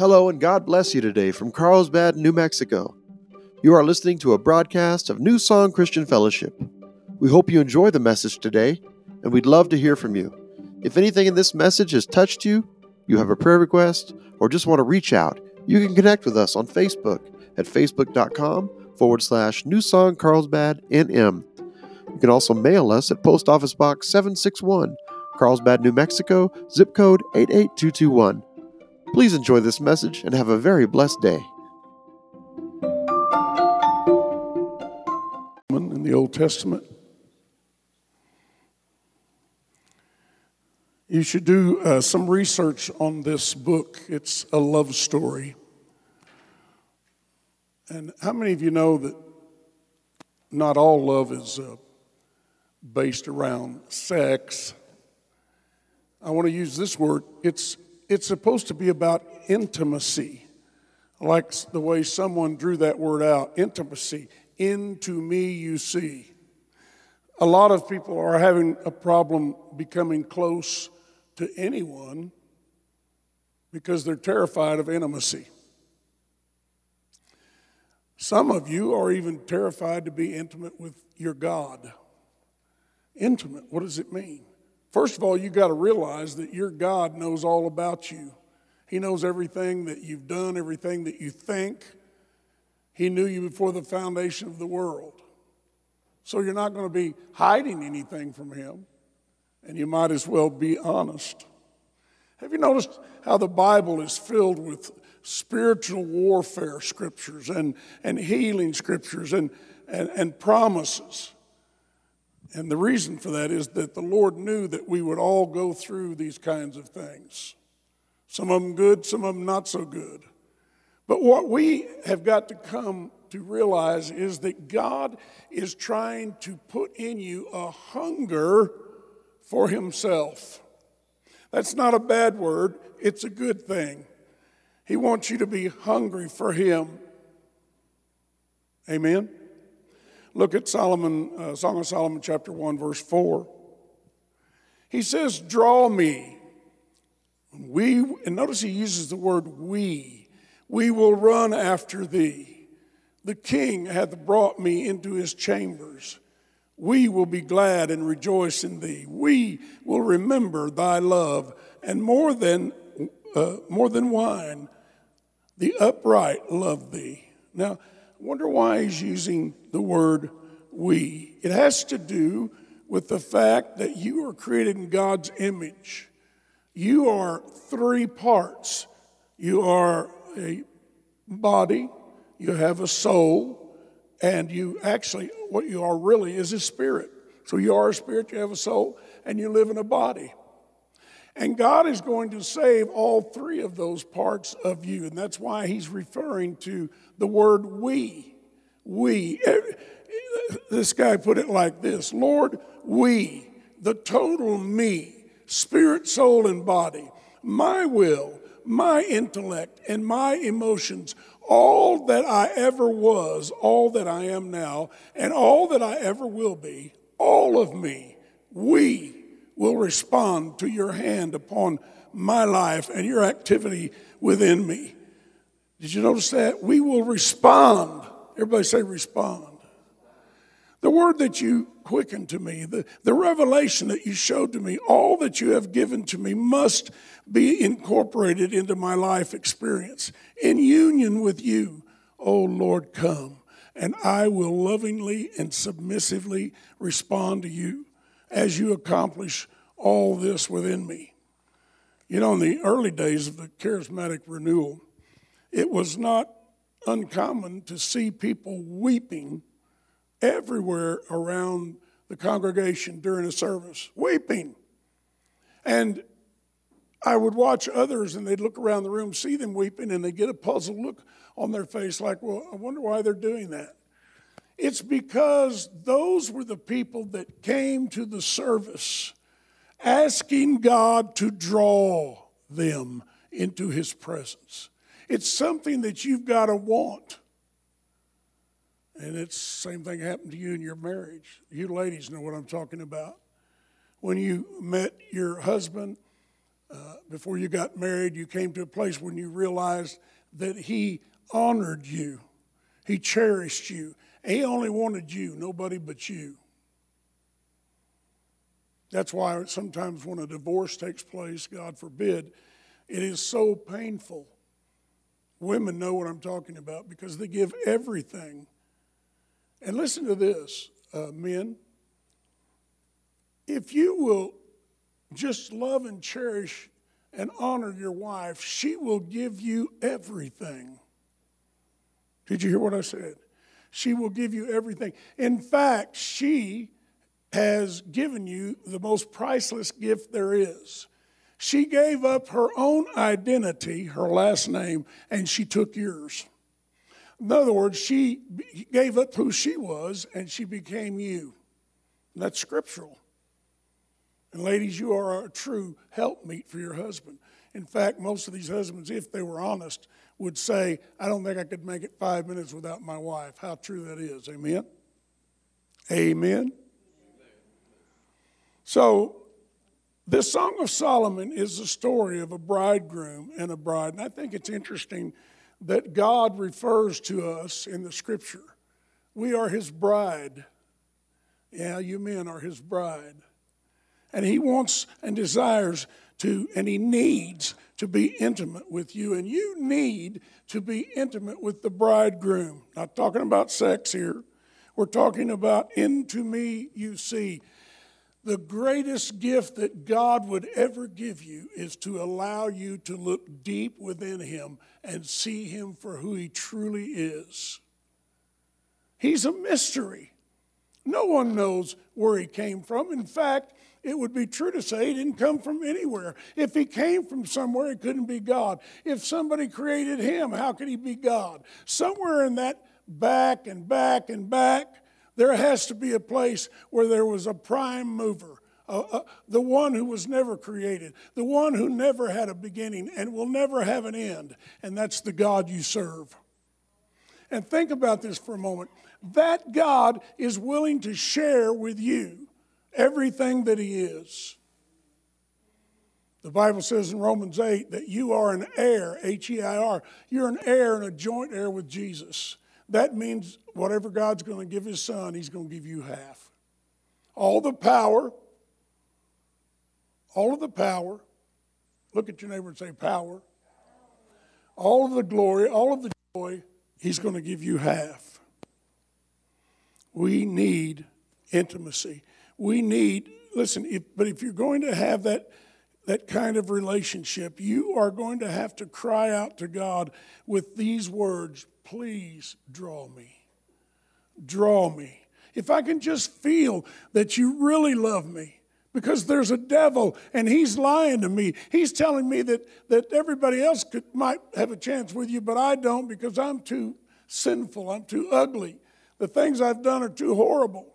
Hello and God bless you today from Carlsbad, New Mexico. You are listening to a broadcast of New Song Christian Fellowship. We hope you enjoy the message today, and we'd love to hear from you. If anything in this message has touched you, you have a prayer request, or just want to reach out, you can connect with us on Facebook at facebook.com forward slash New Song Carlsbad NM. You can also mail us at Post Office Box 761, Carlsbad, New Mexico, zip code 88221. Please enjoy this message and have a very blessed day. in the Old Testament. You should do uh, some research on this book. It's a love story. And how many of you know that not all love is uh, based around sex? I want to use this word. It's, it's supposed to be about intimacy, like the way someone drew that word out intimacy. Into me you see. A lot of people are having a problem becoming close to anyone because they're terrified of intimacy. Some of you are even terrified to be intimate with your God. Intimate, what does it mean? First of all, you got to realize that your God knows all about you. He knows everything that you've done, everything that you think. He knew you before the foundation of the world. So you're not going to be hiding anything from Him, and you might as well be honest. Have you noticed how the Bible is filled with spiritual warfare scriptures and, and healing scriptures and, and, and promises? And the reason for that is that the Lord knew that we would all go through these kinds of things. Some of them good, some of them not so good. But what we have got to come to realize is that God is trying to put in you a hunger for Himself. That's not a bad word, it's a good thing. He wants you to be hungry for Him. Amen. Look at Solomon, uh, Song of Solomon, chapter 1, verse 4. He says, Draw me. We, and notice he uses the word we. We will run after thee. The king hath brought me into his chambers. We will be glad and rejoice in thee. We will remember thy love, and more than, uh, more than wine, the upright love thee. Now, wonder why he's using the word we. It has to do with the fact that you are created in God's image. You are three parts. You are a body, you have a soul, and you actually, what you are really is a spirit. So you are a spirit, you have a soul, and you live in a body. And God is going to save all three of those parts of you. And that's why he's referring to the word we. We. Eh, this guy put it like this Lord, we, the total me, spirit, soul, and body, my will, my intellect, and my emotions, all that I ever was, all that I am now, and all that I ever will be, all of me, we will respond to your hand upon my life and your activity within me. Did you notice that? We will respond. Everybody say respond. The word that you quickened to me, the, the revelation that you showed to me, all that you have given to me must be incorporated into my life experience. In union with you, oh Lord, come. And I will lovingly and submissively respond to you as you accomplish all this within me. You know, in the early days of the charismatic renewal, it was not uncommon to see people weeping everywhere around the congregation during a service, weeping. And I would watch others and they'd look around the room, see them weeping, and they get a puzzled look on their face like, well, I wonder why they're doing that. It's because those were the people that came to the service asking God to draw them into His presence. It's something that you've got to want. And it's the same thing happened to you in your marriage. You ladies know what I'm talking about. When you met your husband, uh, before you got married, you came to a place when you realized that He honored you, He cherished you. He only wanted you, nobody but you. That's why sometimes when a divorce takes place, God forbid, it is so painful. Women know what I'm talking about because they give everything. And listen to this, uh, men. If you will just love and cherish and honor your wife, she will give you everything. Did you hear what I said? She will give you everything. In fact, she has given you the most priceless gift there is. She gave up her own identity, her last name, and she took yours. In other words, she gave up who she was and she became you. That's scriptural. And ladies, you are a true helpmeet for your husband. In fact, most of these husbands, if they were honest, would say, I don't think I could make it five minutes without my wife. How true that is. Amen? Amen. So, this Song of Solomon is the story of a bridegroom and a bride. And I think it's interesting that God refers to us in the scripture. We are his bride. Yeah, you men are his bride. And he wants and desires to, and he needs to be intimate with you. And you need to be intimate with the bridegroom. Not talking about sex here. We're talking about into me you see. The greatest gift that God would ever give you is to allow you to look deep within Him and see Him for who He truly is. He's a mystery. No one knows where He came from. In fact, it would be true to say he didn't come from anywhere. If he came from somewhere, it couldn't be God. If somebody created him, how could he be God? Somewhere in that back and back and back, there has to be a place where there was a prime mover. Uh, uh, the one who was never created, the one who never had a beginning and will never have an end, and that's the God you serve. And think about this for a moment. That God is willing to share with you everything that He is. The Bible says in Romans 8 that you are an heir, H E I R. You're an heir and a joint heir with Jesus. That means whatever God's going to give His Son, He's going to give you half. All the power, all of the power, look at your neighbor and say, power. All of the glory, all of the joy, He's going to give you half. We need intimacy we need, listen, if, but if you're going to have that, that kind of relationship, you are going to have to cry out to God with these words Please draw me. Draw me. If I can just feel that you really love me, because there's a devil and he's lying to me. He's telling me that, that everybody else could, might have a chance with you, but I don't because I'm too sinful, I'm too ugly. The things I've done are too horrible.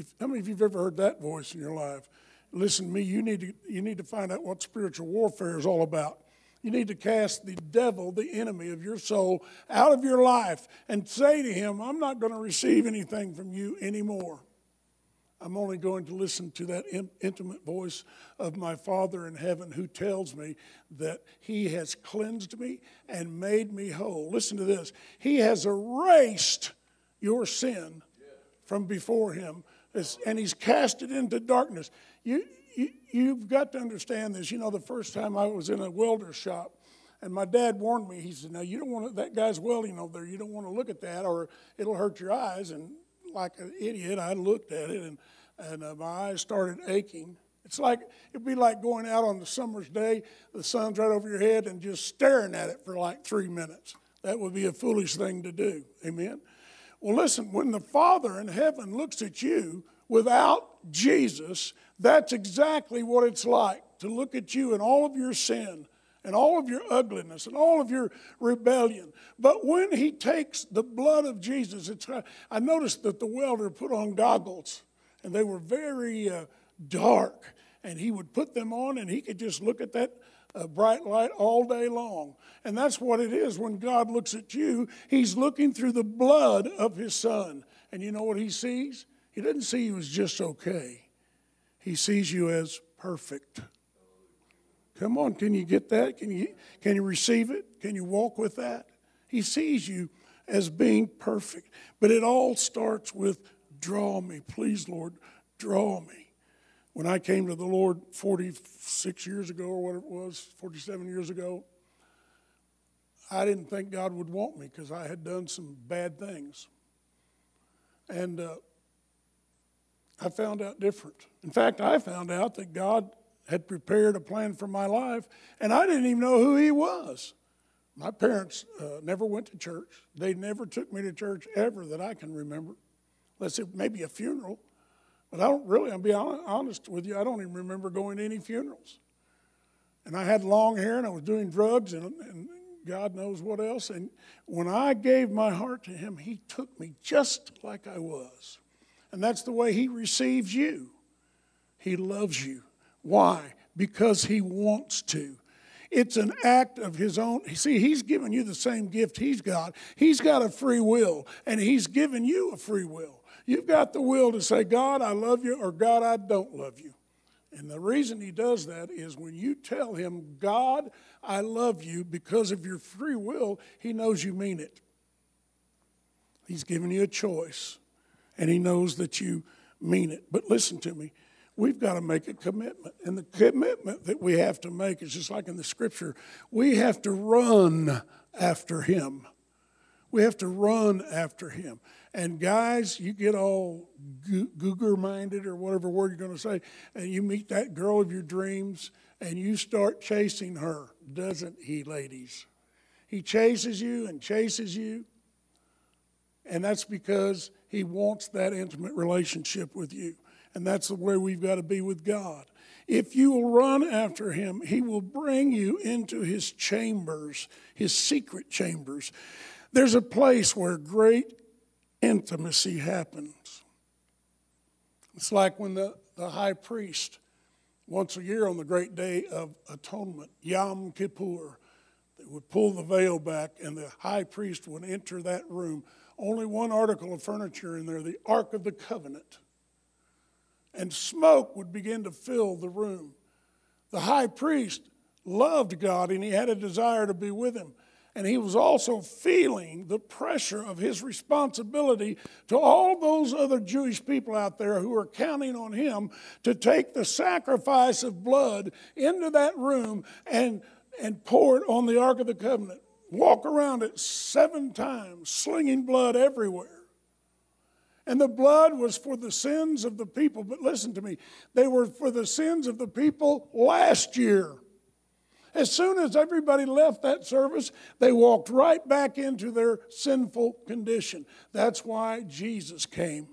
If, how many of you have ever heard that voice in your life? Listen to me, you need to, you need to find out what spiritual warfare is all about. You need to cast the devil, the enemy of your soul, out of your life and say to him, I'm not going to receive anything from you anymore. I'm only going to listen to that intimate voice of my Father in heaven who tells me that He has cleansed me and made me whole. Listen to this He has erased your sin from before Him and he's cast it into darkness. You, you, you've got to understand this. You know, the first time I was in a welder shop, and my dad warned me. He said, "Now you don't want to, that guy's welding over there. You don't want to look at that, or it'll hurt your eyes." And like an idiot, I looked at it, and and uh, my eyes started aching. It's like it'd be like going out on the summer's day, the sun's right over your head, and just staring at it for like three minutes. That would be a foolish thing to do. Amen. Well, listen, when the Father in heaven looks at you without Jesus, that's exactly what it's like to look at you and all of your sin and all of your ugliness and all of your rebellion. But when he takes the blood of Jesus, it's, I noticed that the welder put on goggles and they were very uh, dark. And he would put them on and he could just look at that a bright light all day long. And that's what it is when God looks at you. He's looking through the blood of his son. And you know what he sees? He doesn't see you as just okay, he sees you as perfect. Come on, can you get that? Can you, can you receive it? Can you walk with that? He sees you as being perfect. But it all starts with draw me. Please, Lord, draw me. When I came to the Lord 46 years ago, or what it was, 47 years ago, I didn't think God would want me because I had done some bad things. And uh, I found out different. In fact, I found out that God had prepared a plan for my life, and I didn't even know who He was. My parents uh, never went to church. They never took me to church ever that I can remember, unless it maybe a funeral. But I don't really, I'll be honest with you, I don't even remember going to any funerals. And I had long hair and I was doing drugs and, and God knows what else. And when I gave my heart to Him, He took me just like I was. And that's the way He receives you. He loves you. Why? Because He wants to. It's an act of his own. See, he's given you the same gift he's got. He's got a free will, and he's given you a free will. You've got the will to say, God, I love you, or God, I don't love you. And the reason he does that is when you tell him, God, I love you, because of your free will, he knows you mean it. He's given you a choice, and he knows that you mean it. But listen to me we've got to make a commitment. And the commitment that we have to make is just like in the scripture we have to run after him. We have to run after him. And guys, you get all googer minded or whatever word you're going to say, and you meet that girl of your dreams and you start chasing her, doesn't he, ladies? He chases you and chases you. And that's because he wants that intimate relationship with you. And that's the way we've got to be with God. If you will run after him, he will bring you into his chambers, his secret chambers. There's a place where great intimacy happens. It's like when the, the high priest, once a year on the great day of atonement, Yom Kippur, they would pull the veil back and the high priest would enter that room. Only one article of furniture in there, the Ark of the Covenant and smoke would begin to fill the room. The high priest loved God and he had a desire to be with him. And he was also feeling the pressure of his responsibility to all those other Jewish people out there who are counting on him to take the sacrifice of blood into that room and, and pour it on the Ark of the Covenant. Walk around it seven times, slinging blood everywhere. And the blood was for the sins of the people. But listen to me, they were for the sins of the people last year. As soon as everybody left that service, they walked right back into their sinful condition. That's why Jesus came.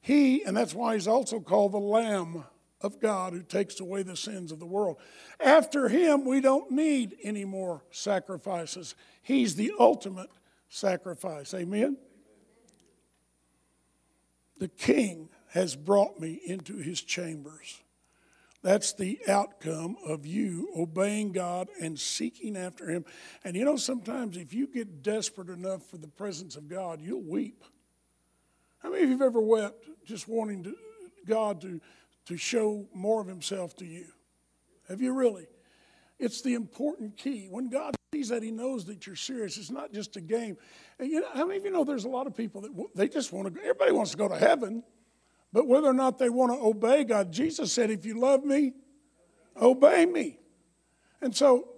He, and that's why he's also called the Lamb of God who takes away the sins of the world. After him, we don't need any more sacrifices. He's the ultimate sacrifice. Amen? The king has brought me into his chambers. That's the outcome of you obeying God and seeking after him. And you know, sometimes if you get desperate enough for the presence of God, you'll weep. How many of you have ever wept just wanting to, God to, to show more of himself to you? Have you really? It's the important key. When God sees that, He knows that you're serious. It's not just a game. And you know, how many of you know there's a lot of people that they just want to? Everybody wants to go to heaven, but whether or not they want to obey God, Jesus said, "If you love Me, obey Me." And so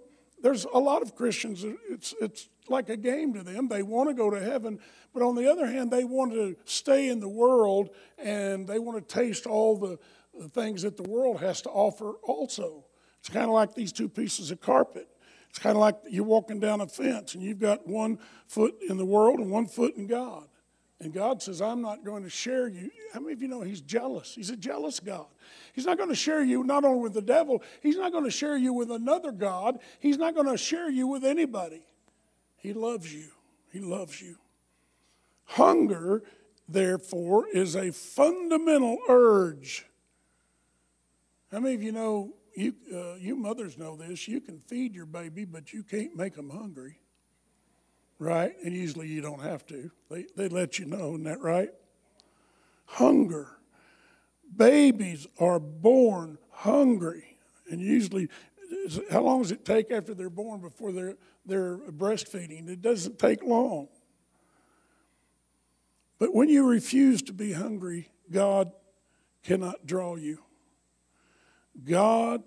there's a lot of Christians. It's it's like a game to them. They want to go to heaven, but on the other hand, they want to stay in the world and they want to taste all the, the things that the world has to offer also. It's kind of like these two pieces of carpet. It's kind of like you're walking down a fence and you've got one foot in the world and one foot in God. And God says, I'm not going to share you. How many of you know He's jealous? He's a jealous God. He's not going to share you not only with the devil, He's not going to share you with another God. He's not going to share you with anybody. He loves you. He loves you. Hunger, therefore, is a fundamental urge. How many of you know you, uh, you mothers know this. You can feed your baby, but you can't make them hungry. Right? And usually you don't have to. They, they let you know, isn't that right? Hunger. Babies are born hungry. And usually how long does it take after they're born before they're, they're breastfeeding? It doesn't take long. But when you refuse to be hungry, God cannot draw you. God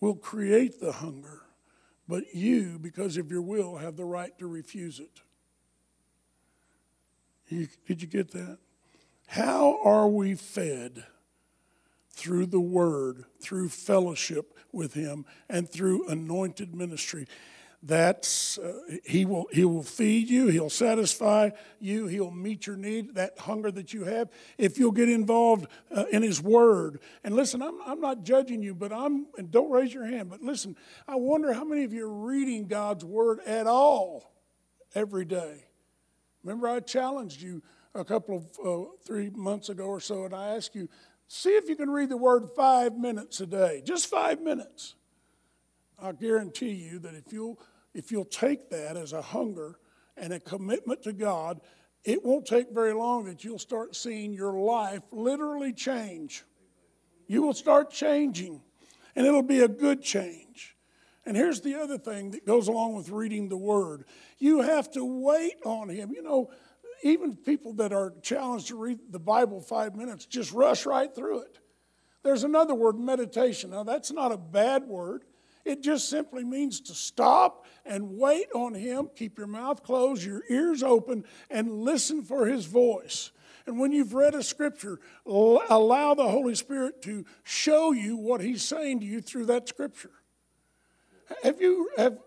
will create the hunger, but you, because of your will, have the right to refuse it. You, did you get that? How are we fed? Through the Word, through fellowship with Him, and through anointed ministry. That's uh, he will he will feed you. He'll satisfy you. He'll meet your need, that hunger that you have. If you'll get involved uh, in His Word, and listen, I'm I'm not judging you, but I'm and don't raise your hand. But listen, I wonder how many of you are reading God's Word at all every day. Remember, I challenged you a couple of uh, three months ago or so, and I asked you, see if you can read the Word five minutes a day, just five minutes. I guarantee you that if you'll if you'll take that as a hunger and a commitment to God, it won't take very long that you'll start seeing your life literally change. You will start changing, and it'll be a good change. And here's the other thing that goes along with reading the Word you have to wait on Him. You know, even people that are challenged to read the Bible five minutes just rush right through it. There's another word, meditation. Now, that's not a bad word. It just simply means to stop and wait on Him. Keep your mouth closed, your ears open, and listen for His voice. And when you've read a scripture, allow the Holy Spirit to show you what He's saying to you through that scripture. Have you, have,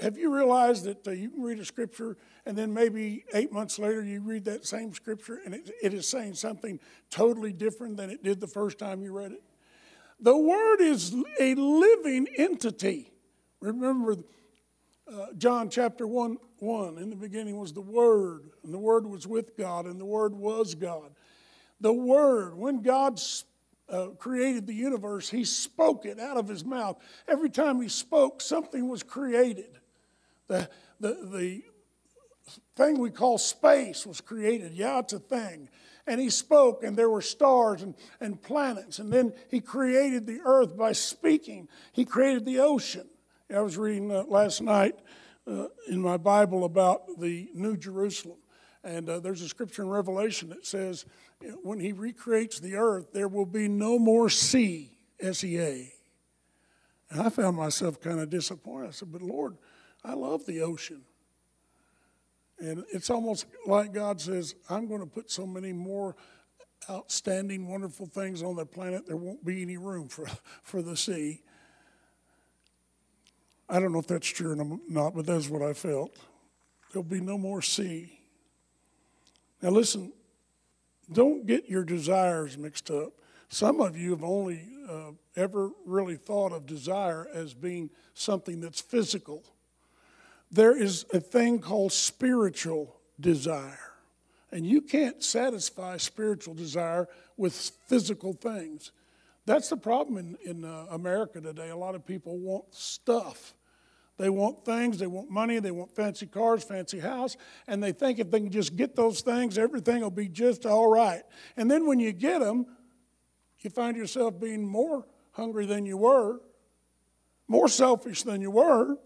have you realized that uh, you can read a scripture and then maybe eight months later you read that same scripture and it, it is saying something totally different than it did the first time you read it? The Word is a living entity. Remember uh, John chapter 1 1. In the beginning was the Word, and the Word was with God, and the Word was God. The Word, when God uh, created the universe, He spoke it out of His mouth. Every time He spoke, something was created. The, the, the thing we call space was created. Yeah, it's a thing and he spoke, and there were stars and, and planets. And then he created the earth by speaking. He created the ocean. I was reading uh, last night uh, in my Bible about the New Jerusalem. And uh, there's a scripture in Revelation that says, when he recreates the earth, there will be no more sea, S E A. And I found myself kind of disappointed. I said, But Lord, I love the ocean. And it's almost like God says, I'm going to put so many more outstanding, wonderful things on the planet, there won't be any room for, for the sea. I don't know if that's true or not, but that's what I felt. There'll be no more sea. Now, listen, don't get your desires mixed up. Some of you have only uh, ever really thought of desire as being something that's physical there is a thing called spiritual desire. And you can't satisfy spiritual desire with physical things. That's the problem in, in uh, America today. A lot of people want stuff. They want things, they want money, they want fancy cars, fancy house, and they think if they can just get those things, everything will be just all right. And then when you get them, you find yourself being more hungry than you were, more selfish than you were,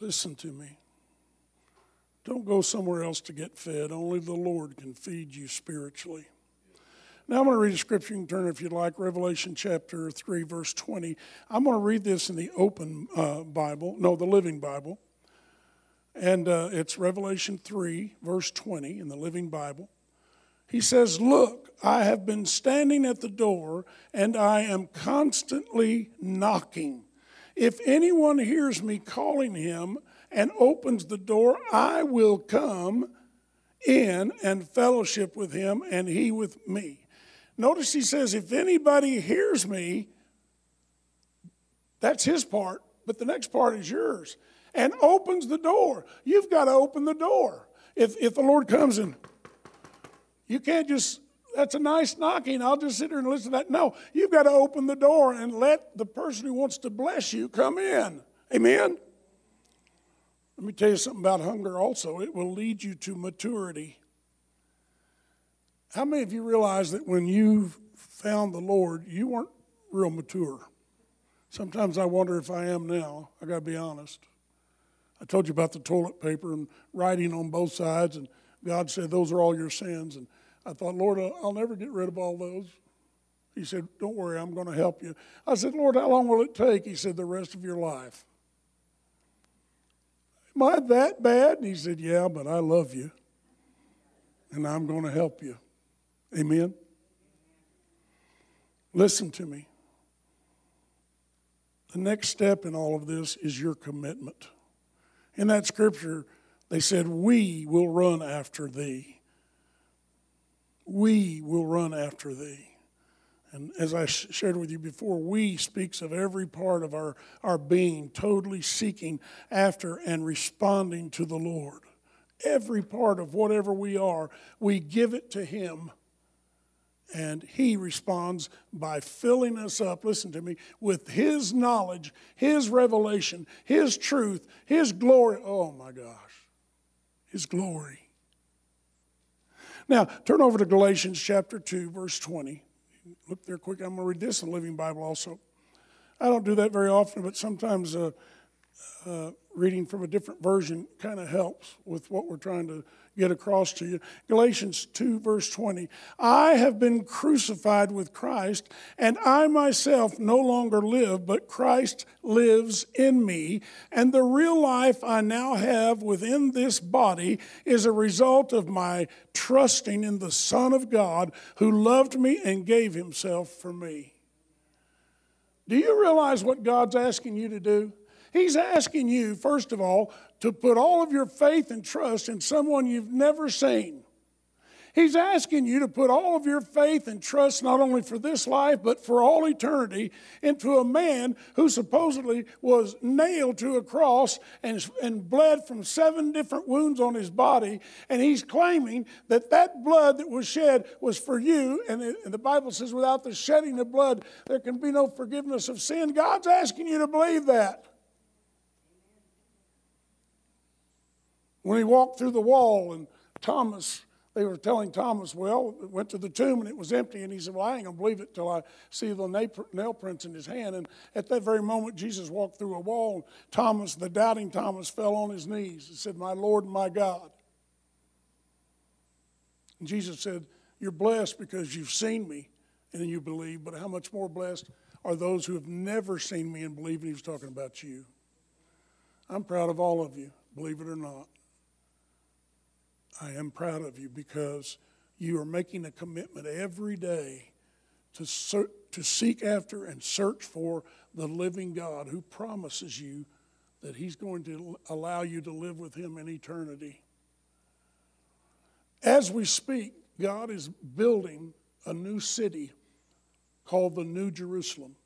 Listen to me. Don't go somewhere else to get fed. Only the Lord can feed you spiritually. Now I'm going to read a scripture. You can turn if you'd like. Revelation chapter 3, verse 20. I'm going to read this in the open uh, Bible, no, the Living Bible. And uh, it's Revelation 3, verse 20 in the Living Bible. He says, Look, I have been standing at the door and I am constantly knocking. If anyone hears me calling him and opens the door, I will come in and fellowship with him and he with me. Notice he says, if anybody hears me, that's his part, but the next part is yours. And opens the door. You've got to open the door. If, if the Lord comes in, you can't just that's a nice knocking. I'll just sit here and listen to that. No, you've got to open the door and let the person who wants to bless you come in. Amen? Let me tell you something about hunger also. It will lead you to maturity. How many of you realize that when you found the Lord, you weren't real mature. Sometimes I wonder if I am now. I got to be honest. I told you about the toilet paper and writing on both sides, and God said, Those are all your sins. And I thought, Lord, I'll never get rid of all those. He said, Don't worry, I'm going to help you. I said, Lord, how long will it take? He said, The rest of your life. Am I that bad? And he said, Yeah, but I love you, and I'm going to help you. Amen. Listen to me. The next step in all of this is your commitment. In that scripture, they said, We will run after thee. We will run after thee. And as I shared with you before, we speaks of every part of our, our being totally seeking after and responding to the Lord. Every part of whatever we are, we give it to Him and he responds by filling us up, listen to me, with his knowledge, his revelation, his truth, his glory. Oh my gosh, his glory. Now, turn over to Galatians chapter 2, verse 20. Look there quick. I'm going to read this in the Living Bible also. I don't do that very often, but sometimes uh, uh, reading from a different version kind of helps with what we're trying to get across to you. Galatians 2, verse 20. I have been crucified with Christ, and I myself no longer live, but Christ lives in me. And the real life I now have within this body is a result of my trusting in the Son of God who loved me and gave himself for me. Do you realize what God's asking you to do? He's asking you, first of all, to put all of your faith and trust in someone you've never seen. He's asking you to put all of your faith and trust not only for this life, but for all eternity into a man who supposedly was nailed to a cross and, and bled from seven different wounds on his body. And he's claiming that that blood that was shed was for you. And, it, and the Bible says, without the shedding of blood, there can be no forgiveness of sin. God's asking you to believe that. When he walked through the wall and Thomas, they were telling Thomas, well, went to the tomb and it was empty. And he said, well, I ain't going to believe it till I see the nail prints in his hand. And at that very moment, Jesus walked through a wall. And Thomas, the doubting Thomas, fell on his knees and said, my Lord and my God. And Jesus said, you're blessed because you've seen me and you believe, but how much more blessed are those who have never seen me and believe? And he was talking about you. I'm proud of all of you, believe it or not. I am proud of you because you are making a commitment every day to, ser- to seek after and search for the living God who promises you that He's going to allow you to live with Him in eternity. As we speak, God is building a new city called the New Jerusalem.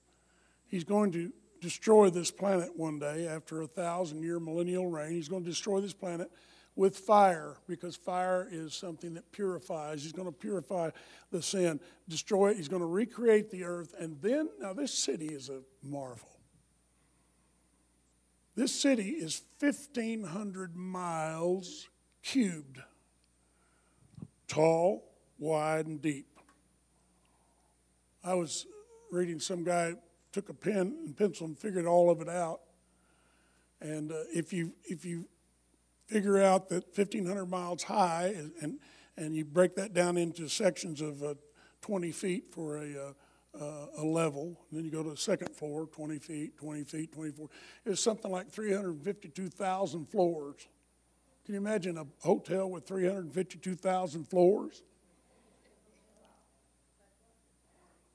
He's going to destroy this planet one day after a thousand year millennial reign. He's going to destroy this planet with fire because fire is something that purifies. He's going to purify the sin, destroy it. He's going to recreate the earth. And then, now this city is a marvel. This city is 1,500 miles cubed, tall, wide, and deep. I was reading some guy took a pen and pencil and figured all of it out. And uh, if you if you figure out that 1,500 miles high, and, and you break that down into sections of uh, 20 feet for a, uh, uh, a level. And then you go to the second floor, 20 feet, 20 feet, 24. It's something like 352,000 floors. Can you imagine a hotel with 352,000 floors?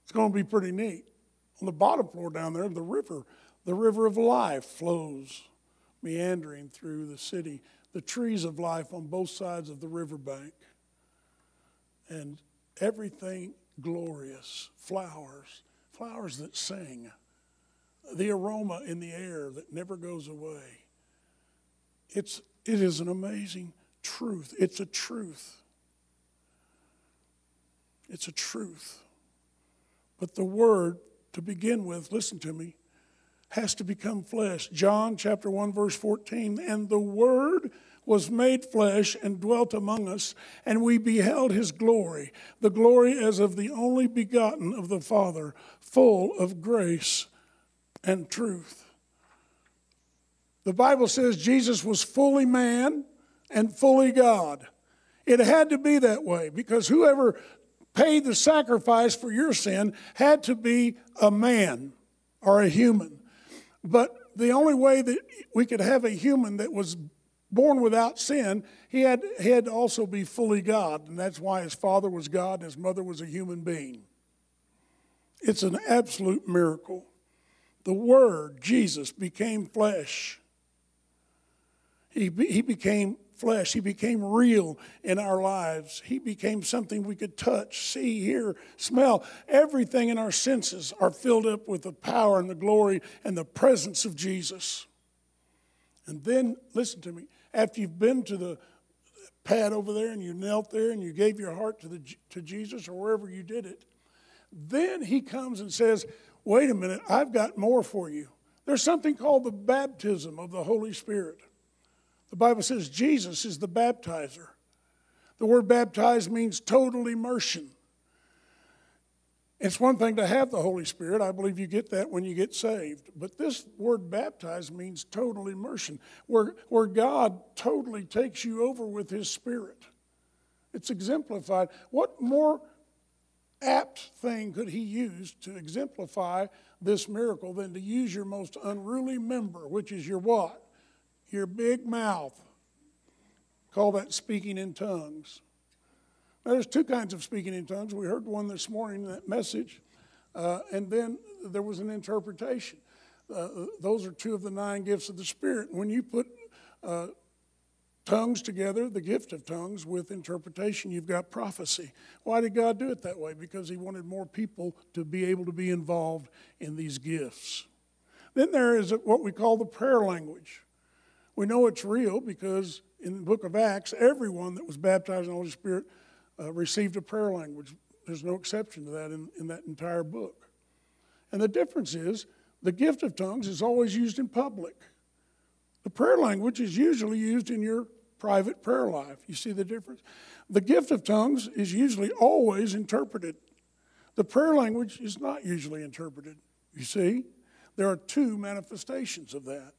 It's going to be pretty neat. On the bottom floor down there, the river, the river of life flows meandering through the city the trees of life on both sides of the riverbank, and everything glorious flowers, flowers that sing, the aroma in the air that never goes away. It's, it is an amazing truth. It's a truth. It's a truth. But the word, to begin with, listen to me, has to become flesh. John chapter 1, verse 14, and the word was made flesh and dwelt among us, and we beheld his glory, the glory as of the only begotten of the Father, full of grace and truth. The Bible says Jesus was fully man and fully God. It had to be that way because whoever paid the sacrifice for your sin had to be a man or a human. But the only way that we could have a human that was born without sin, he had, he had to also be fully God. And that's why his father was God and his mother was a human being. It's an absolute miracle. The Word, Jesus, became flesh. He, he became flesh. He became real in our lives. He became something we could touch, see, hear, smell. Everything in our senses are filled up with the power and the glory and the presence of Jesus. And then, listen to me, after you've been to the pad over there and you knelt there and you gave your heart to, the, to Jesus or wherever you did it, then he comes and says, Wait a minute, I've got more for you. There's something called the baptism of the Holy Spirit. The Bible says Jesus is the baptizer. The word baptize means total immersion. It's one thing to have the Holy Spirit. I believe you get that when you get saved. But this word baptize means total immersion, where, where God totally takes you over with His Spirit. It's exemplified. What more apt thing could He use to exemplify this miracle than to use your most unruly member, which is your what? your big mouth. Call that speaking in tongues. There's two kinds of speaking in tongues. We heard one this morning in that message, uh, and then there was an interpretation. Uh, those are two of the nine gifts of the Spirit. When you put uh, tongues together, the gift of tongues, with interpretation, you've got prophecy. Why did God do it that way? Because He wanted more people to be able to be involved in these gifts. Then there is what we call the prayer language. We know it's real because in the book of Acts, everyone that was baptized in the Holy Spirit uh, received a prayer language. There's no exception to that in, in that entire book. And the difference is the gift of tongues is always used in public. The prayer language is usually used in your private prayer life. You see the difference? The gift of tongues is usually always interpreted. The prayer language is not usually interpreted. You see? There are two manifestations of that.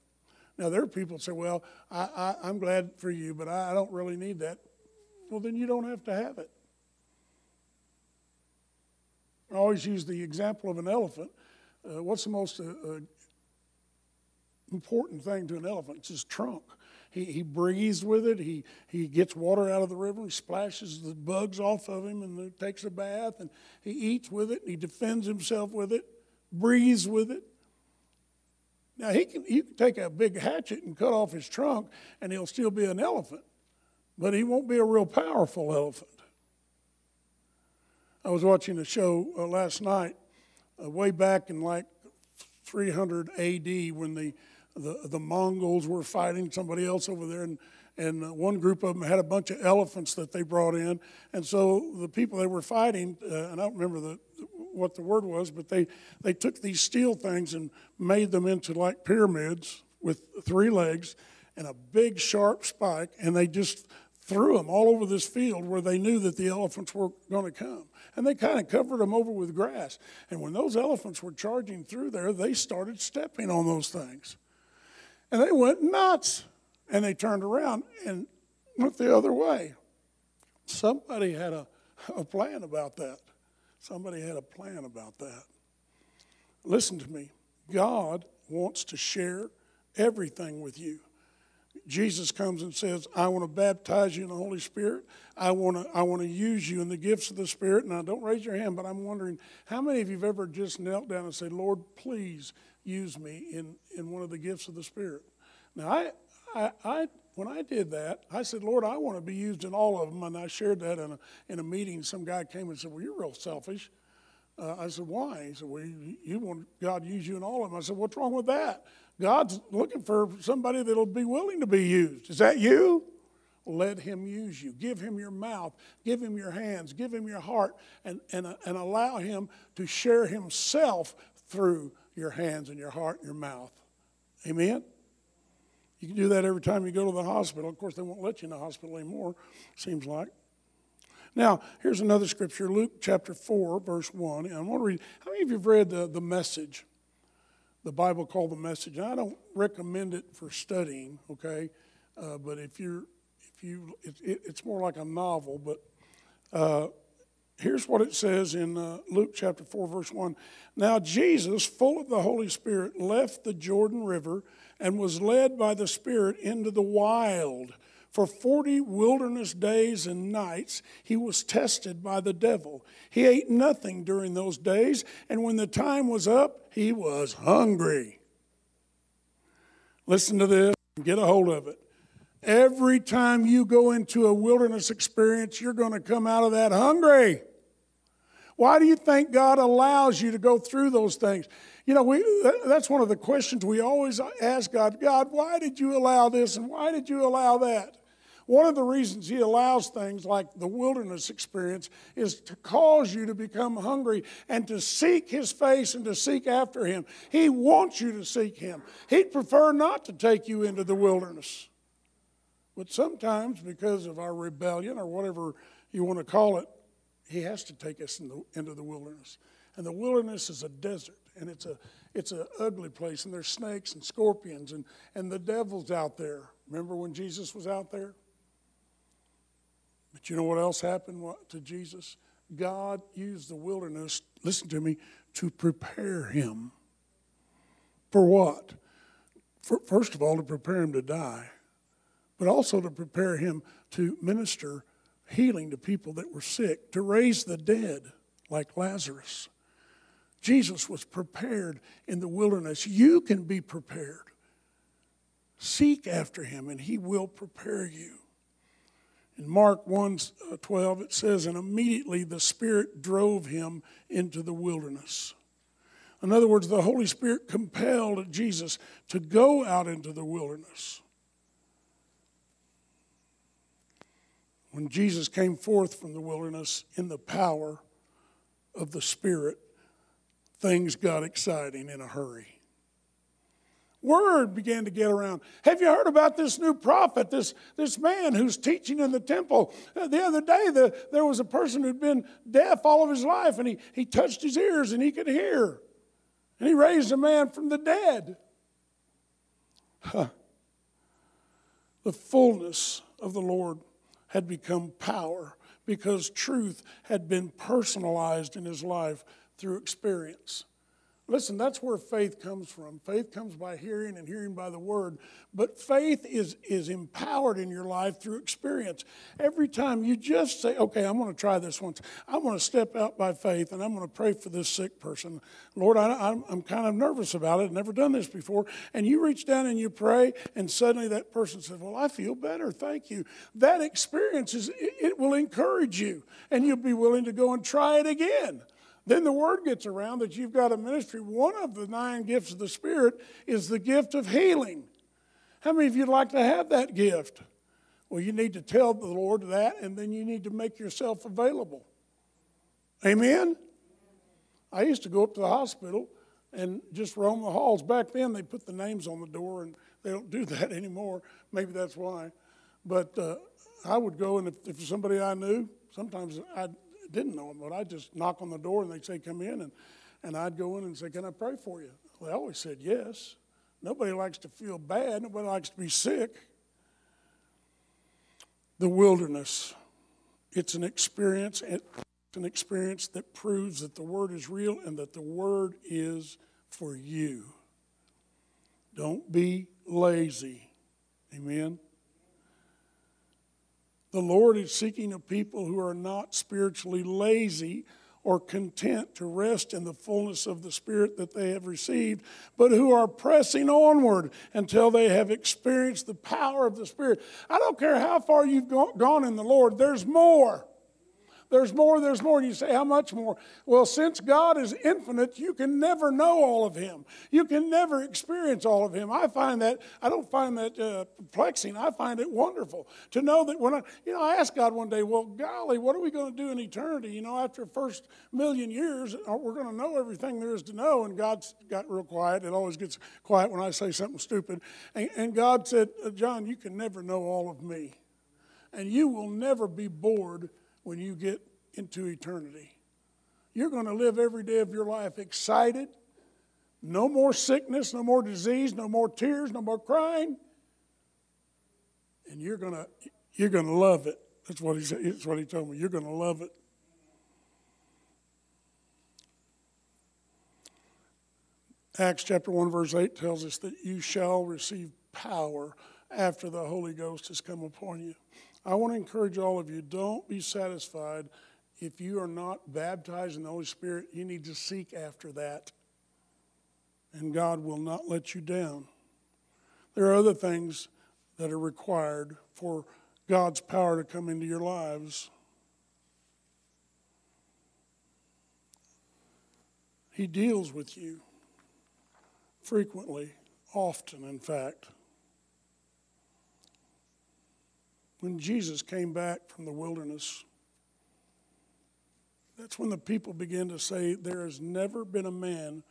Now, there are people that say, well, I, am glad for you, but I, I, don't really need that. Well, then you don't have to have it. I always use the example of an elephant. Uh, what's the most uh, uh, important thing to an elephant? It's his trunk. He, he breathes with it. He, he gets water out of the river. He splashes the bugs off of him and takes a bath. And he eats with it. he defends himself with it, breathes with it. Now, he can, he can take a big hatchet and cut off his trunk, and he'll still be an elephant, but he won't be a real powerful elephant. I was watching a show uh, last night, uh, way back in like 300 AD, when the, the, the Mongols were fighting somebody else over there, and, and uh, one group of them had a bunch of elephants that they brought in. And so the people they were fighting, uh, and I don't remember the, what the word was, but they, they took these steel things and made them into like pyramids with three legs and a big sharp spike, and they just threw them all over this field where they knew that the elephants were going to come. And they kind of covered them over with grass. And when those elephants were charging through there, they started stepping on those things. And they went nuts. And they turned around and went the other way. Somebody had a, a plan about that. Somebody had a plan about that. Listen to me. God wants to share everything with you. Jesus comes and says, I want to baptize you in the Holy Spirit. I want to, I want to use you in the gifts of the Spirit. Now, don't raise your hand, but I'm wondering how many of you have ever just knelt down and said, Lord, please use me in, in one of the gifts of the Spirit? Now, I, I, I when I did that, I said, Lord, I want to be used in all of them. And I shared that in a, in a meeting. Some guy came and said, Well, you're real selfish. Uh, I said, Why? He said, Well, you, you want God to use you in all of them. I said, What's wrong with that? God's looking for somebody that'll be willing to be used. Is that you? Let him use you. Give him your mouth. Give him your hands. Give him your heart. And, and, uh, and allow him to share himself through your hands and your heart and your mouth. Amen? You can do that every time you go to the hospital. Of course, they won't let you in the hospital anymore, seems like. Now, here's another scripture, Luke chapter 4, verse 1. And I want to read, how many of you have read the, the message? The Bible called the message. I don't recommend it for studying, okay? Uh, but if you're, if you, it, it, it's more like a novel, but uh, here's what it says in uh, Luke chapter 4, verse 1. Now, Jesus, full of the Holy Spirit, left the Jordan River and was led by the Spirit into the wild for 40 wilderness days and nights, he was tested by the devil. He ate nothing during those days, and when the time was up, he was hungry. Listen to this get a hold of it. Every time you go into a wilderness experience, you're going to come out of that hungry. Why do you think God allows you to go through those things? You know, we, that's one of the questions we always ask God God, why did you allow this and why did you allow that? One of the reasons he allows things like the wilderness experience is to cause you to become hungry and to seek his face and to seek after him. He wants you to seek him. He'd prefer not to take you into the wilderness. But sometimes, because of our rebellion or whatever you want to call it, he has to take us in the, into the wilderness. And the wilderness is a desert, and it's a it's an ugly place, and there's snakes and scorpions, and, and the devil's out there. Remember when Jesus was out there? But you know what else happened to Jesus? God used the wilderness, listen to me, to prepare him. For what? For, first of all, to prepare him to die, but also to prepare him to minister healing to people that were sick, to raise the dead like Lazarus. Jesus was prepared in the wilderness. You can be prepared. Seek after him, and he will prepare you. In Mark 1 uh, 12, it says, And immediately the Spirit drove him into the wilderness. In other words, the Holy Spirit compelled Jesus to go out into the wilderness. When Jesus came forth from the wilderness in the power of the Spirit, things got exciting in a hurry word began to get around. Have you heard about this new prophet, this, this man who's teaching in the temple? Uh, the other day, the, there was a person who'd been deaf all of his life, and he, he touched his ears and he could hear. And he raised a man from the dead. Huh. The fullness of the Lord had become power because truth had been personalized in his life through experience. Listen, that's where faith comes from. Faith comes by hearing and hearing by the word. But faith is, is empowered in your life through experience. Every time you just say, okay, I'm going to try this once. I'm going to step out by faith and I'm going to pray for this sick person. Lord, I, am I'm kind of nervous about it. I've never done this before. And you reach down and you pray, and suddenly that person says, Well, I feel better. Thank you. That experience is, it, it will encourage you, and you'll be willing to go and try it again. Then the word gets around that you've got a ministry. One of the nine gifts of the Spirit is the gift of healing. How many of you'd like to have that gift? Well, you need to tell the Lord that, and then you need to make yourself available. Amen? I used to go up to the hospital and just roam the halls. Back then, they put the names on the door, and they don't do that anymore. Maybe that's why. But uh, I would go, and if, if somebody I knew, sometimes I'd didn't know them, but I'd just knock on the door and they'd say, Come in. And, and I'd go in and say, Can I pray for you? Well, they always said yes. Nobody likes to feel bad, nobody likes to be sick. The wilderness, it's an experience, it's an experience that proves that the Word is real and that the Word is for you. Don't be lazy. Amen. The Lord is seeking a people who are not spiritually lazy or content to rest in the fullness of the Spirit that they have received, but who are pressing onward until they have experienced the power of the Spirit. I don't care how far you've gone in the Lord, there's more. There's more, there's more. And you say, How much more? Well, since God is infinite, you can never know all of Him. You can never experience all of Him. I find that, I don't find that uh, perplexing. I find it wonderful to know that when I, you know, I asked God one day, Well, golly, what are we going to do in eternity? You know, after the first million years, uh, we're going to know everything there is to know. And God's got real quiet. It always gets quiet when I say something stupid. And, and God said, uh, John, you can never know all of me. And you will never be bored when you get into eternity. You're going to live every day of your life excited. No more sickness, no more disease, no more tears, no more crying. And you're going to you're going to love it. That's what he said. That's what he told me. You're going to love it. Acts chapter 1 verse 8 tells us that you shall receive power after the Holy Ghost has come upon you. I want to encourage all of you don't be satisfied if you are not baptized in the Holy Spirit. You need to seek after that, and God will not let you down. There are other things that are required for God's power to come into your lives. He deals with you frequently, often, in fact. When Jesus came back from the wilderness, that's when the people began to say, There has never been a man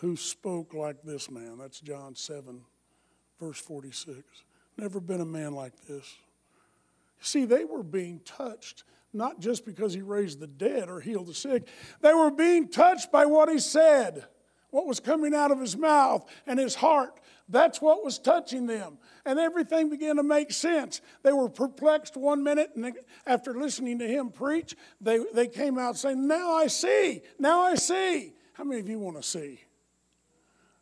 who spoke like this man. That's John 7, verse 46. Never been a man like this. See, they were being touched, not just because he raised the dead or healed the sick, they were being touched by what he said, what was coming out of his mouth and his heart. That's what was touching them. And everything began to make sense. They were perplexed one minute, and after listening to him preach, they, they came out saying, Now I see, now I see. How many of you want to see?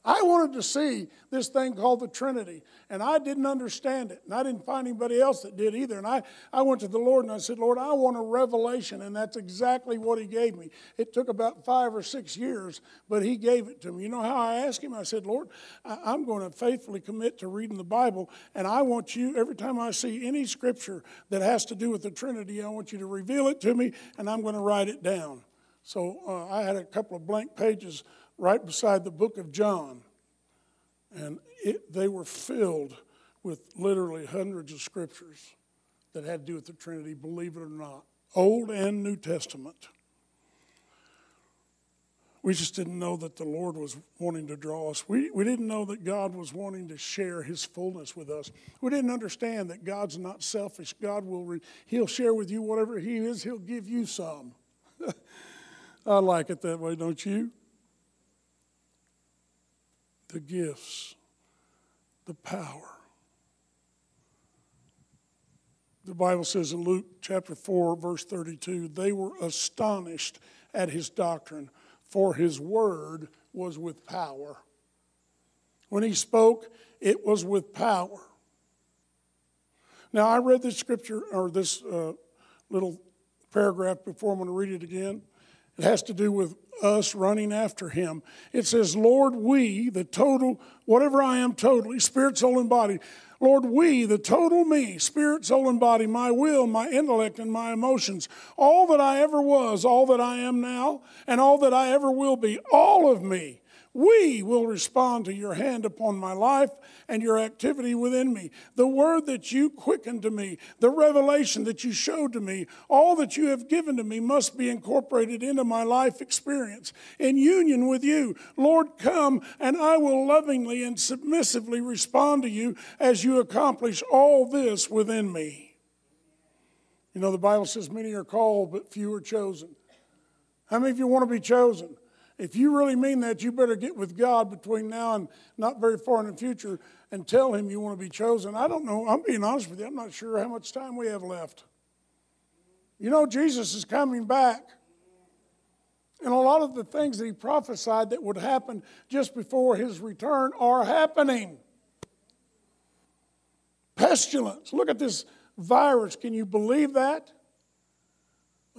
I wanted to see this thing called the Trinity, and I didn't understand it, and I didn't find anybody else that did either. And I, I went to the Lord and I said, Lord, I want a revelation, and that's exactly what He gave me. It took about five or six years, but He gave it to me. You know how I asked Him? I said, Lord, I'm going to faithfully commit to reading the Bible, and I want you, every time I see any scripture that has to do with the Trinity, I want you to reveal it to me, and I'm going to write it down. So uh, I had a couple of blank pages right beside the book of John. And it, they were filled with literally hundreds of scriptures that had to do with the Trinity, believe it or not, Old and New Testament. We just didn't know that the Lord was wanting to draw us. We, we didn't know that God was wanting to share his fullness with us. We didn't understand that God's not selfish. God will, re, he'll share with you whatever he is, he'll give you some. I like it that way, don't you? The gifts, the power. The Bible says in Luke chapter 4, verse 32, they were astonished at his doctrine, for his word was with power. When he spoke, it was with power. Now, I read this scripture, or this uh, little paragraph before. I'm going to read it again. It has to do with us running after him. It says, Lord, we, the total, whatever I am totally, spirit, soul, and body, Lord, we, the total me, spirit, soul, and body, my will, my intellect, and my emotions, all that I ever was, all that I am now, and all that I ever will be, all of me we will respond to your hand upon my life and your activity within me. The word that you quickened to me, the revelation that you showed to me, all that you have given to me must be incorporated into my life experience in union with you. Lord, come and I will lovingly and submissively respond to you as you accomplish all this within me. You know, the Bible says many are called, but few are chosen. How many of you want to be chosen? If you really mean that, you better get with God between now and not very far in the future and tell Him you want to be chosen. I don't know. I'm being honest with you. I'm not sure how much time we have left. You know, Jesus is coming back. And a lot of the things that He prophesied that would happen just before His return are happening. Pestilence. Look at this virus. Can you believe that?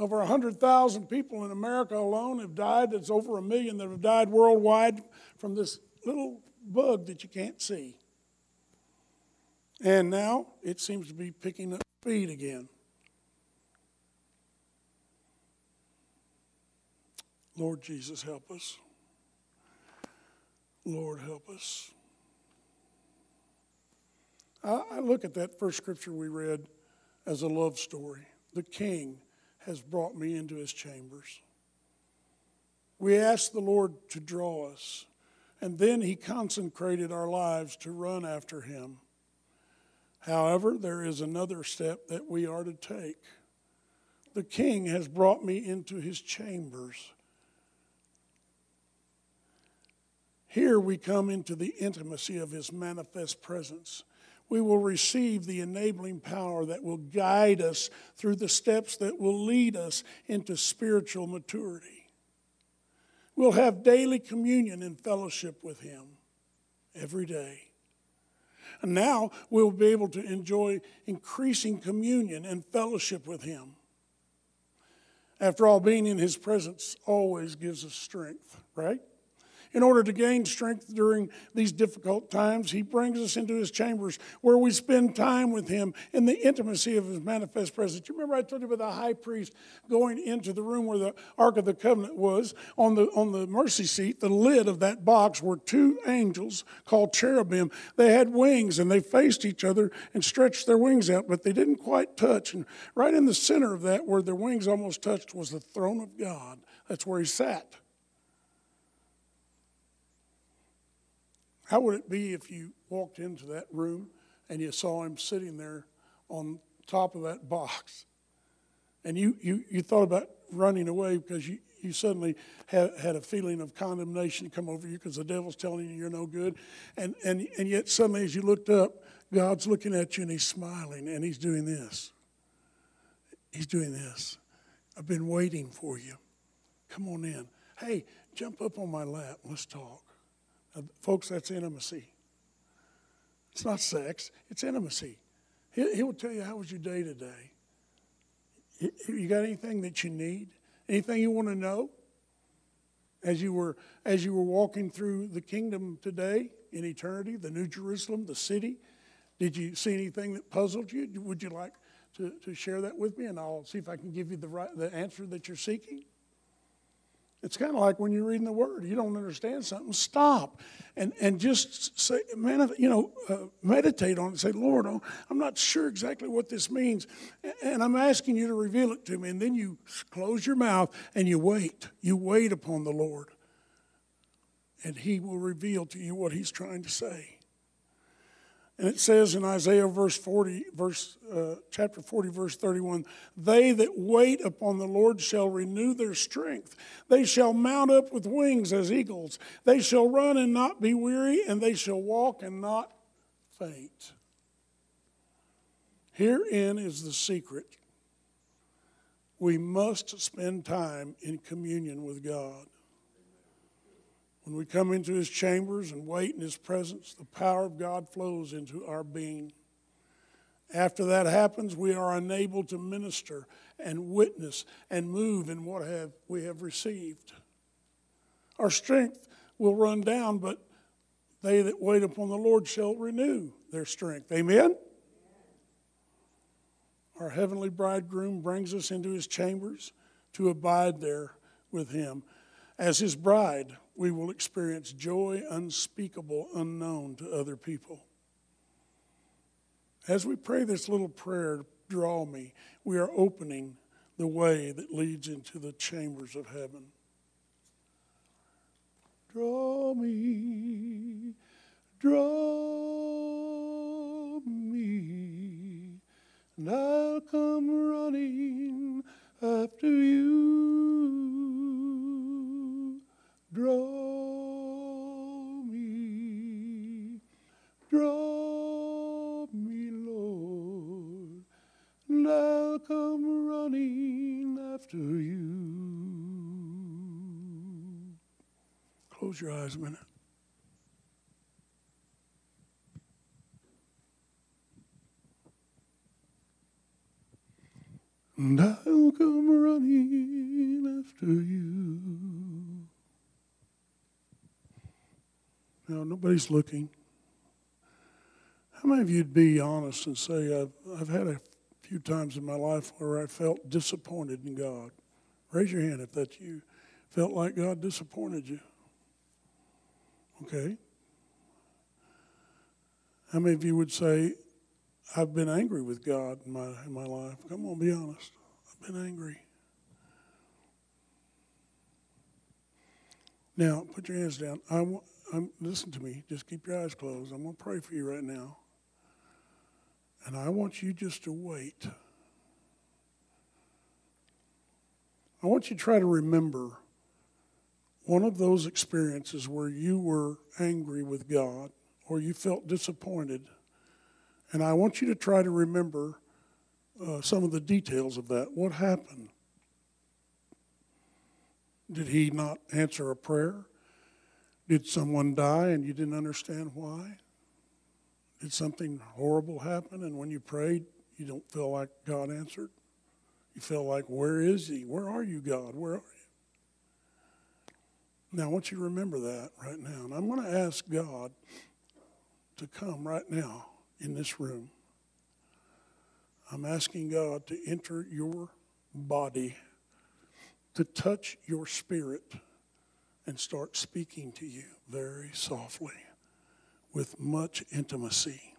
Over 100,000 people in America alone have died. It's over a million that have died worldwide from this little bug that you can't see. And now it seems to be picking up speed again. Lord Jesus, help us. Lord, help us. I, I look at that first scripture we read as a love story. The king has brought me into his chambers. We ask the Lord to draw us, and then he consecrated our lives to run after him. However, there is another step that we are to take. The king has brought me into his chambers. Here we come into the intimacy of his manifest presence. We will receive the enabling power that will guide us through the steps that will lead us into spiritual maturity. We'll have daily communion and fellowship with him every day. And now we'll be able to enjoy increasing communion and fellowship with him. After all, being in his presence always gives us strength, right? In order to gain strength during these difficult times, he brings us into his chambers where we spend time with him in the intimacy of his manifest presence. You remember I told you about the high priest going into the room where the Ark of the Covenant was? On the, on the mercy seat, the lid of that box were two angels called cherubim. They had wings and they faced each other and stretched their wings out, but they didn't quite touch. And right in the center of that, where their wings almost touched, was the throne of God. That's where he sat. How would it be if you walked into that room and you saw him sitting there on top of that box? And you, you, you thought about running away because you, you suddenly had, had a feeling of condemnation come over you because the devil's telling you you're no good. And, and, and yet, suddenly, as you looked up, God's looking at you and he's smiling and he's doing this. He's doing this. I've been waiting for you. Come on in. Hey, jump up on my lap. Let's talk. Uh, folks, that's intimacy. It's not sex, it's intimacy. He, he will tell you, How was your day today? You got anything that you need? Anything you want to know? As you were as you were walking through the kingdom today in eternity, the New Jerusalem, the city, did you see anything that puzzled you? Would you like to, to share that with me? And I'll see if I can give you the right the answer that you're seeking. It's kind of like when you're reading the Word. You don't understand something, stop and, and just say, man, you know, uh, meditate on it. Say, Lord, I'm not sure exactly what this means, and I'm asking you to reveal it to me. And then you close your mouth and you wait. You wait upon the Lord, and He will reveal to you what He's trying to say. And it says in Isaiah verse 40, verse, uh, chapter 40, verse 31, they that wait upon the Lord shall renew their strength. They shall mount up with wings as eagles. They shall run and not be weary, and they shall walk and not faint. Herein is the secret. We must spend time in communion with God. When we come into his chambers and wait in his presence, the power of God flows into our being. After that happens, we are unable to minister and witness and move in what have we have received. Our strength will run down, but they that wait upon the Lord shall renew their strength. Amen? Our heavenly bridegroom brings us into his chambers to abide there with him. As his bride, we will experience joy unspeakable, unknown to other people. As we pray this little prayer, draw me, we are opening the way that leads into the chambers of heaven. Draw me, draw me, and I'll come running after you. Draw me, draw me, Lord, and I'll come running after you. Close your eyes a minute. And I'll come running after you. No, looking. How many of you'd be honest and say, I've, I've had a few times in my life where I felt disappointed in God? Raise your hand if that's you. felt like God disappointed you? Okay. How many of you would say, I've been angry with God in my, in my life? Come on, be honest. I've been angry. Now, put your hands down. I want, I'm, listen to me. Just keep your eyes closed. I'm going to pray for you right now. And I want you just to wait. I want you to try to remember one of those experiences where you were angry with God or you felt disappointed. And I want you to try to remember uh, some of the details of that. What happened? Did he not answer a prayer? Did someone die and you didn't understand why? Did something horrible happen and when you prayed, you don't feel like God answered? You feel like, where is he? Where are you, God? Where are you? Now, I want you to remember that right now. And I'm going to ask God to come right now in this room. I'm asking God to enter your body, to touch your spirit, and start speaking to you very softly with much intimacy.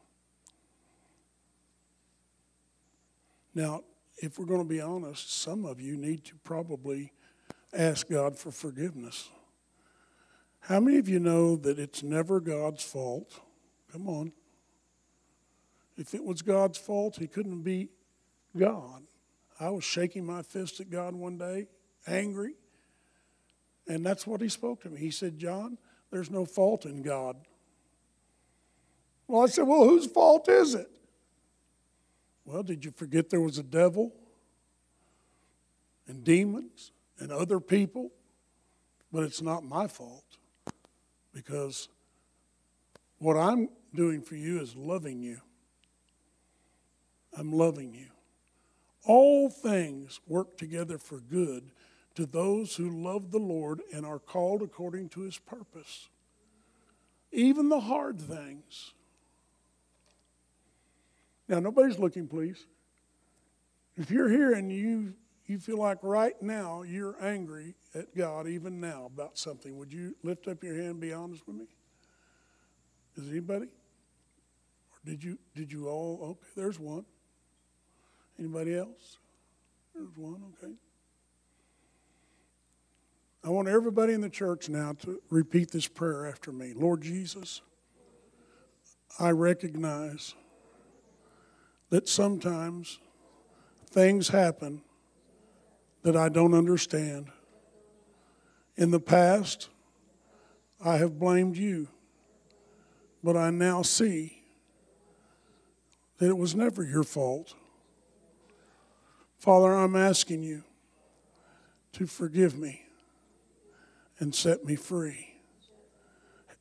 Now, if we're going to be honest, some of you need to probably ask God for forgiveness. How many of you know that it's never God's fault? Come on. If it was God's fault, He couldn't be God. I was shaking my fist at God one day, angry, and that's what He spoke to me. He said, John, there's no fault in God. Well, I said, Well, whose fault is it? Well, did you forget there was a devil and demons and other people? But it's not my fault because what I'm doing for you is loving you. I'm loving you. All things work together for good to those who love the Lord and are called according to his purpose. Even the hard things. Now, nobody's looking, please. If you're here and you, you feel like right now you're angry at God, even now, about something, would you lift up your hand and be honest with me? Is anybody? Or did you did you all okay, there's one. Anybody else? There's one, okay. I want everybody in the church now to repeat this prayer after me. Lord Jesus, I recognize that sometimes things happen that I don't understand. In the past, I have blamed you, but I now see that it was never your fault. Father, I'm asking you to forgive me and set me free.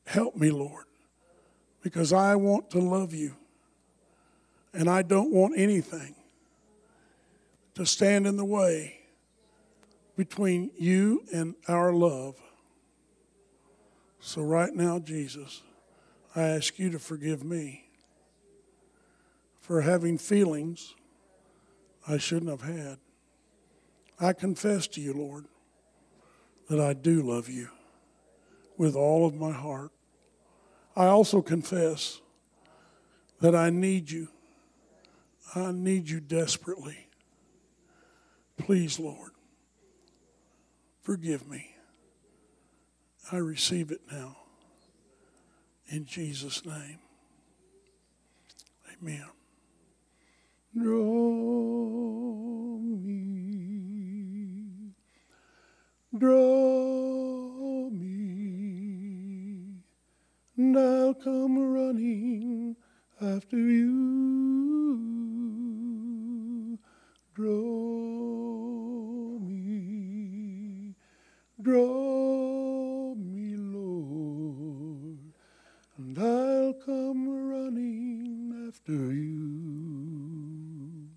Help me, Lord, because I want to love you and I don't want anything to stand in the way between you and our love. So, right now, Jesus, I ask you to forgive me for having feelings I shouldn't have had. I confess to you, Lord, that I do love you with all of my heart. I also confess that I need you. I need you desperately. Please, Lord, forgive me. I receive it now. In Jesus' name. Amen. Draw draw me, and I'll come running after you. Draw me, draw me, Lord, and I'll come running after you.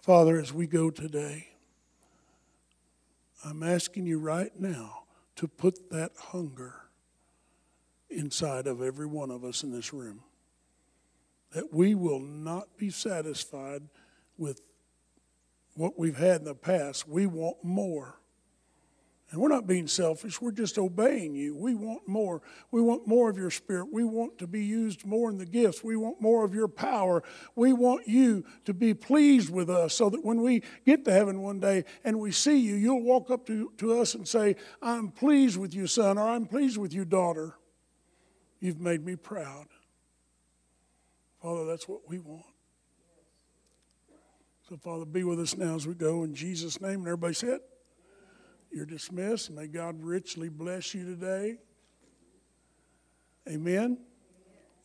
Father, as we go today, I'm asking you right now to put that hunger inside of every one of us in this room. That we will not be satisfied with what we've had in the past. We want more. And we're not being selfish, we're just obeying you. We want more. We want more of your spirit. We want to be used more in the gifts. We want more of your power. We want you to be pleased with us so that when we get to heaven one day and we see you, you'll walk up to, to us and say, I'm pleased with you, son, or I'm pleased with you, daughter. You've made me proud. Father, that's what we want. So, Father, be with us now as we go in Jesus' name. And everybody said, you're dismissed. May God richly bless you today. Amen.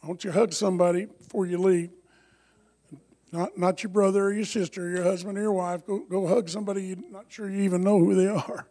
I want you to hug somebody before you leave. Not, not your brother or your sister or your husband or your wife. Go, go hug somebody you're not sure you even know who they are.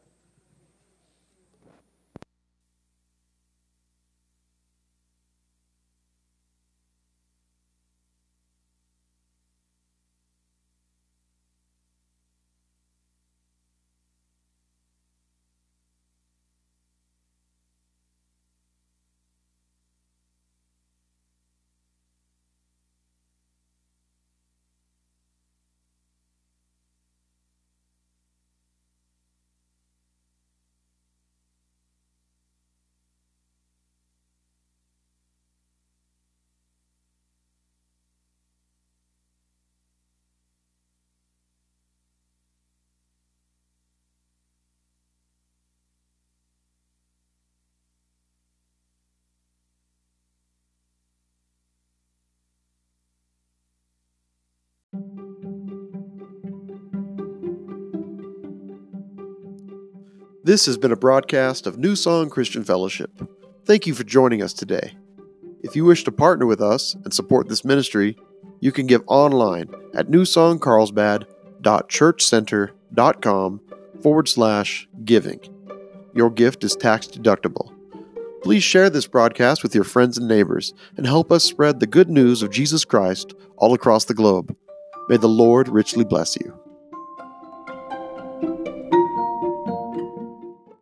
This has been a broadcast of New Song Christian Fellowship. Thank you for joining us today. If you wish to partner with us and support this ministry, you can give online at newsongcarlsbad.churchcenter.com forward slash giving. Your gift is tax deductible. Please share this broadcast with your friends and neighbors and help us spread the good news of Jesus Christ all across the globe. May the Lord richly bless you.